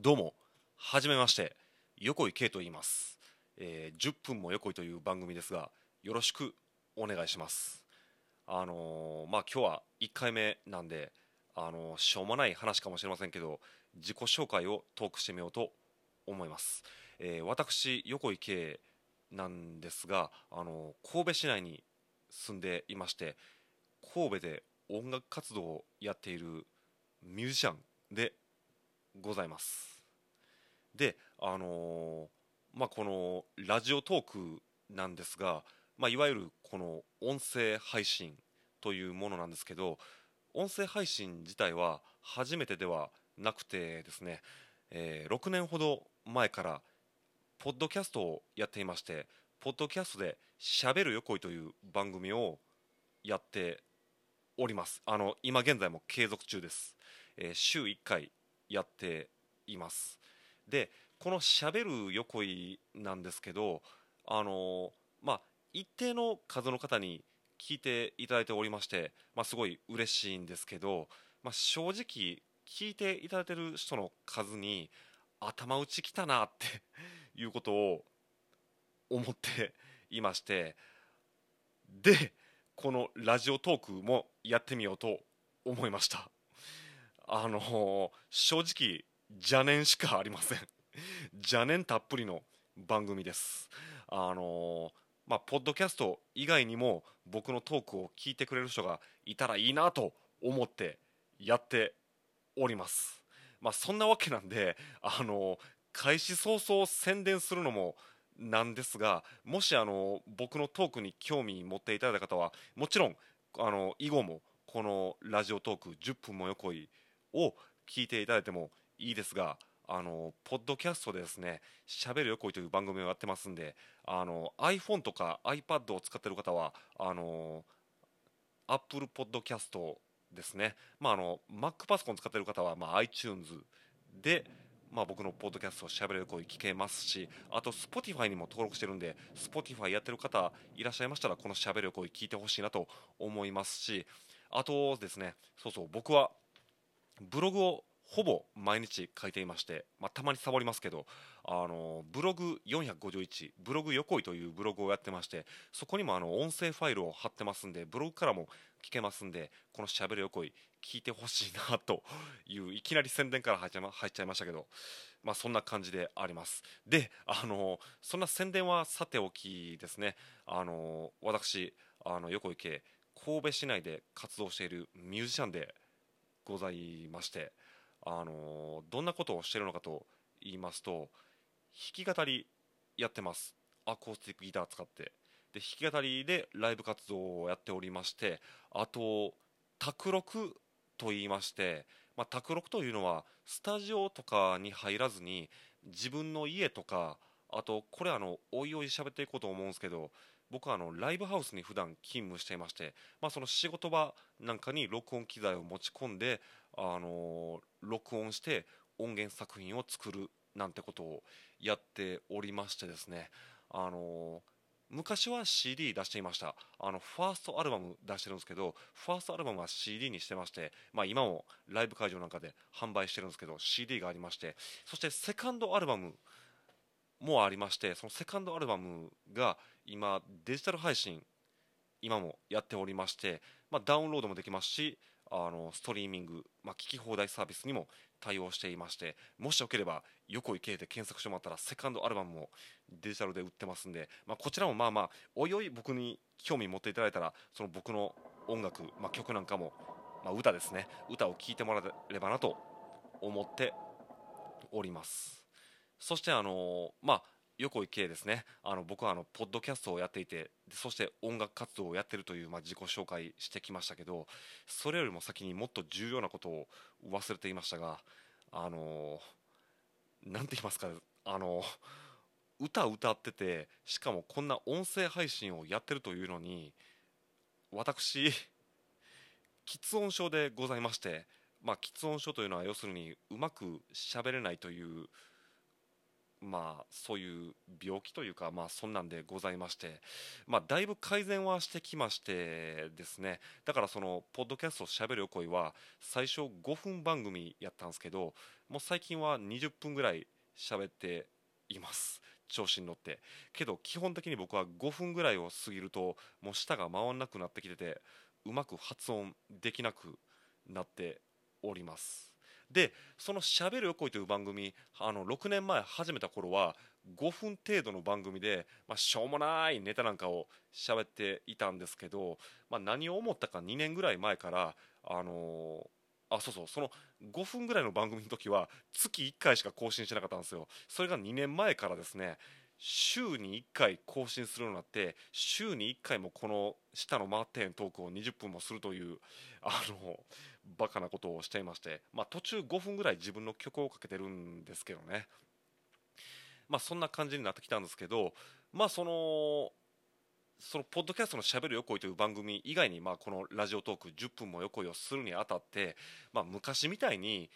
どうもはじめまして横井圭と言います、えー10分も横井という番組ですがよろしくお願いします。あのーまあ今日は1回目なんであのーしょうもない話かもしれませんけど自己紹介をトークしてみようと思います、えー私横井圭なんですが、あのー神戸市内に住んでいまして神戸で音楽活動をやっているミュージシャンでございます。であのーまあこのラジオトークなんですが、まあ、いわゆるこの音声配信というものなんですけど音声配信自体は初めてではなくてですね、えー6年ほど前からポッドキャストをやっていましてポッドキャストで「しゃべる横井」という番組をやっております。あの今現在も継続中です、えー週1回やっています。でこの「しゃべる横井」なんですけどあのまあ一定の数の方に聞いていただいておりまして、まあ、すごい嬉しいんですけど、まあ、正直聞いていただいてる人の数に頭打ちきたなっていうことを思っていましてでこのラジオトークもやってみようと思いました。あの正直邪念しかありません。邪念たっぷりの番組です。あのまあポッドキャスト以外にも僕のトークを聞いてくれる人がいたらいいなと思ってやっております。まあそんなわけなんであの開始早々宣伝するのもなんですがもしあの僕のトークに興味持っていただいた方はもちろんあの以後もこのラジオトーク10分も横井を聞いていただいてもいいですがあのポッドキャストでですね「しゃべる横井」という番組をやってますんであの iPhone とか iPad を使っている方はあの Apple Podcast ですね、まあ、あの Mac パソコン使っている方は、まあ、iTunes で、まあ、僕のポッドキャストをしゃべる横井聞けますしあと Spotify にも登録してるんで Spotify やってる方いらっしゃいましたらこのしゃべる横井聞いてほしいなと思いますしあとですねそうそう僕はブログをほぼ毎日書いていまして、まあ、たまにサボりますけどあのブログ451ブログ横井というブログをやってましてそこにもあの音声ファイルを貼ってますんでブログからも聞けますんでこのしゃべる横井聞いてほしいなといういきなり宣伝から入っちゃま入っちゃいましたけど、まあ、そんな感じであります。であのそんな宣伝はさておきですね。あの私あの横井圭神戸市内で活動しているミュージシャンでございましてあのどんなことをしてるのかと言いますと弾き語りやってます。アコースティックギター使って。で弾き語りでライブ活動をやっておりましてあと卓録と言いまして、まあ、卓録というのはスタジオとかに入らずに自分の家とかあとこれあのおいおい喋っていこうと思うんですけど僕はあのライブハウスに普段勤務していまして、まあ、その仕事場なんかに録音機材を持ち込んで、あの録音して音源作品を作るなんてことをやっておりましてですね、あの昔は CD 出していました。あのファーストアルバム出してるんですけどファーストアルバムは CD にしてまして、まあ、今もライブ会場なんかで販売してるんですけど CD がありましてそしてセカンドアルバムもありましてそのセカンドアルバムが今デジタル配信今もやっておりまして、まあ、ダウンロードもできますしあのストリーミング、まあ、聞き放題サービスにも対応していましてもしよければ横井圭で検索してもらったらセカンドアルバムもデジタルで売ってますんで、まあ、こちらもまあまあおいおい僕に興味持っていただいたらその僕の音楽、まあ、曲なんかも、まあ、歌ですね。歌を聴いてもらえればなと思っております。そしてあのまあ横井圭ですね。あの僕はあのポッドキャストをやっていてそして音楽活動をやってるという、まあ、自己紹介してきましたけどそれよりも先にもっと重要なことを忘れていましたがあのなんて言いますかあの歌歌っててしかもこんな音声配信をやってるというのに私喫音症でございましてまあ喫音症というのは要するにうまく喋れないというまあ、そういう病気というか、まあ、そんなんでございまして、まあ、だいぶ改善はしてきましてですね。だからそのポッドキャストしゃべる声は最初5分番組やったんですけどもう最近は20分ぐらい喋っています。調子に乗って。けど基本的に僕は5分ぐらいを過ぎるともう舌が回らなくなってきててうまく発音できなくなっております。でその「しゃべるよこい」という番組あの6年前始めた頃は5分程度の番組で、まあ、しょうもないネタなんかを喋っていたんですけど、まあ、何を思ったか2年ぐらい前からあのー、あそうそうその5分ぐらいの番組の時は月1回しか更新してなかったんですよ。それが2年前からですね週に1回更新するようになって週に1回もこの下の回ってへんトークを20分もするというあのバカなことをしていまして、まあ、途中5分ぐらい自分の曲をかけてるんですけどね、まあ、そんな感じになってきたんですけど、まあ、そのそのポッドキャストのしゃべる横井という番組以外に、まあ、このラジオトーク10分も横井をするにあたって、まあ、昔みたいに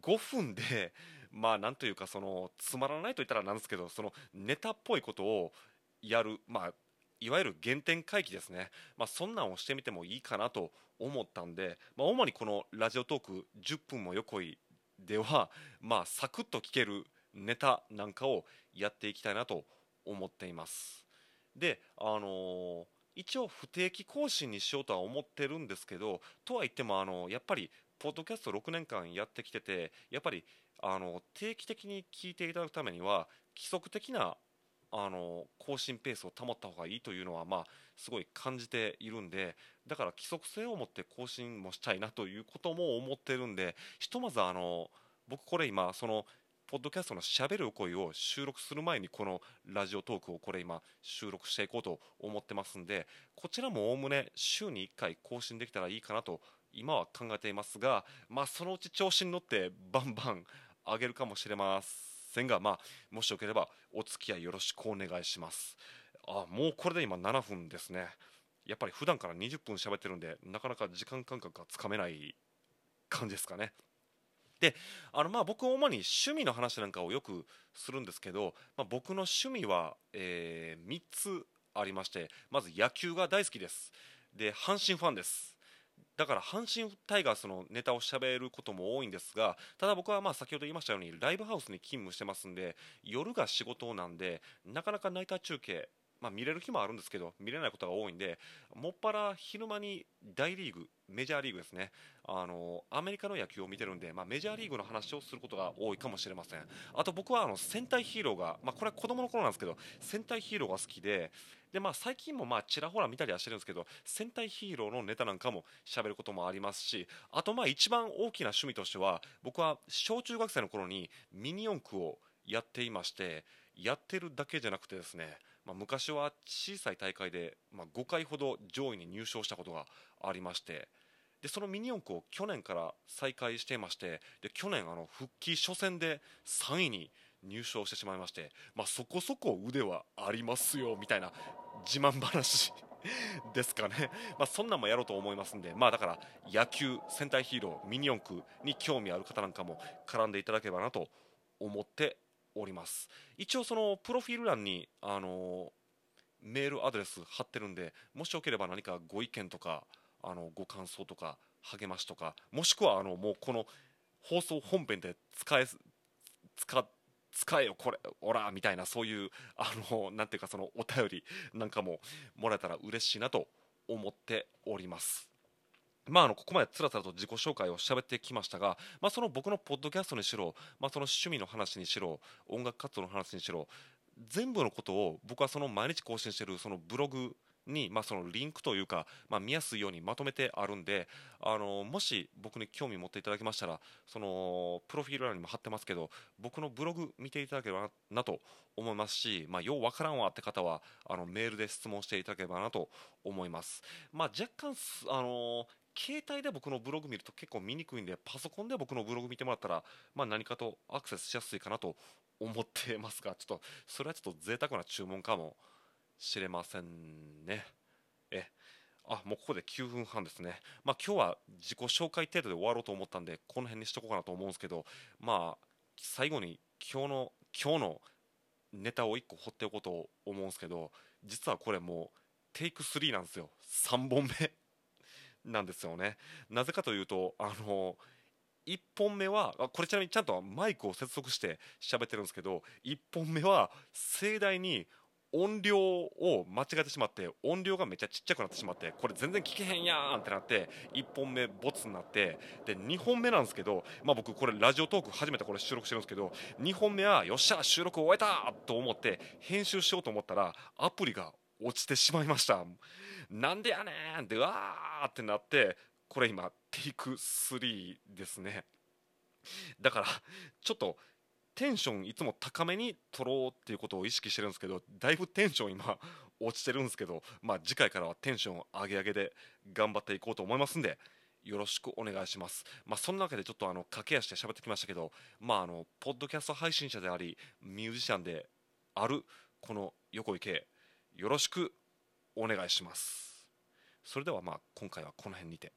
5分で、まあ、なんというかそのつまらないと言ったらなんですけどそのネタっぽいことをやる、まあ、いわゆる原点回帰ですね、まあ、そんなんをしてみてもいいかなと思ったんで、まあ、主にこのラジオトーク10分も横井では、まあ、サクッと聞けるネタなんかをやっていきたいなと思っています。であのー、一応不定期更新にしようとは思ってるんですけどとは言ってもあのやっぱりポッドキャスト6年間やってきててやっぱりあの定期的に聞いていただくためには規則的なあの更新ペースを保った方がいいというのは、まあ、すごい感じているんでだから規則性を持って更新もしたいなということも思ってるんでひとまずあの僕これ今そのポッドキャストのしゃべる声を収録する前にこのラジオトークをこれ今収録していこうと思ってますんでこちらもおおむね週に1回更新できたらいいかなと今は考えていますが、まあ、そのうち調子に乗ってバンバン上げるかもしれませんせんが、まあ、もしよければお付き合いよろしくお願いします。あもうこれで今7分ですね。やっぱり普段から20分喋ってるんでなかなか時間感覚がつかめない感じですかね。であのまあ僕主に趣味の話なんかをよくするんですけど、まあ、僕の趣味は、えー、3つありましてまず野球が大好きです。で阪神ファンです。だから阪神タイガースのネタをしゃべることも多いんですがただ僕はまあ先ほど言いましたようにライブハウスに勤務してますんで夜が仕事なんでなかなかナイター中継まあ、見れる日もあるんですけど見れないことが多いんでもっぱら昼間に大リーグメジャーリーグですね。あのアメリカの野球を見てるんで、まあ、メジャーリーグの話をすることが多いかもしれません。あと僕はあの戦隊ヒーローが、まあ、これは子供の頃なんですけど戦隊ヒーローが好きでで、まあ、最近もまあちらほら見たりはしてるんですけど戦隊ヒーローのネタなんかも喋ることもありますしあとまあ一番大きな趣味としては僕は小中学生の頃にミニ四駆をやっていましてやってるだけじゃなくてですね、まあ、昔は小さい大会で、まあ、5回ほど上位に入賞したことがありましてでそのミニ四駆を去年から再開していましてで去年あの復帰初戦で3位に入賞してしまいまして、まあ、そこそこ腕はありますよみたいな自慢話ですかね、まあ、そんなんもやろうと思いますんで、まあ、だから野球、戦隊ヒーロー、ミニ四駆に興味ある方なんかも絡んでいただければなと思っております。一応そのプロフィール欄にあのメールアドレス貼ってるんでもしよければ何かご意見とかあのご感想とか励ましとかもしくはあのもうこの放送本編で使え使って使えよこれ。おらみたいなそういうあのなんていうかそのお便りなんかももらえたら嬉しいなと思っております。まあ、あのここまでつらつらと自己紹介を喋ってきましたが、まあ、その僕のポッドキャストにしろ、まあ、その趣味の話にしろ音楽活動の話にしろ全部のことを僕はその毎日更新しているそのブログに、まあ、そのリンクというか、まあ、見やすいようにまとめてあるんであのもし僕に興味持っていただけましたらそのプロフィール欄にも貼ってますけど僕のブログ見ていただければなと思いますし、まあ、ようわからんわって方はあのメールで質問していただければなと思います。まあ、若干あの携帯で僕のブログ見ると結構見にくいんでパソコンで僕のブログ見てもらったら、まあ、何かとアクセスしやすいかなと思ってますがちょっとそれはちょっと贅沢な注文かもしれませんね。えあもうここで9分半ですね。まあ、今日は自己紹介程度で終わろうと思ったんでこの辺にしとこうかなと思うんですけどまあ最後に今日の今日のネタを1個掘っておこうと思うんですけど実はこれもうテイク3なんですよ3本目 なんですよねなぜかというとあの1本目はこれちなみにちゃんとマイクを接続して喋ってるんですけど1本目は盛大に音量を間違えてしまって音量がめっちゃちっちゃくなってしまってこれ全然聞けへんやんってなって1本目ボツになってで2本目なんですけど、まあ、僕これラジオトーク初めてこれ収録してるんですけど2本目はよっしゃ収録終えたと思って編集しようと思ったらアプリが落ちてしまいました。なんでやねんってうわーってなってこれ今テイク3ですね。だからちょっとテンションいつも高めに取ろうっていうことを意識してるんですけどだいぶテンション今落ちてるんですけどまあ次回からはテンション上げ上げで頑張っていこうと思いますんでよろしくお願いします。まあそんなわけでちょっとあの駆け足で喋ってきましたけどまああのポッドキャスト配信者でありミュージシャンであるこの横井圭よろしくお願いします。それではまあ今回はこの辺にて。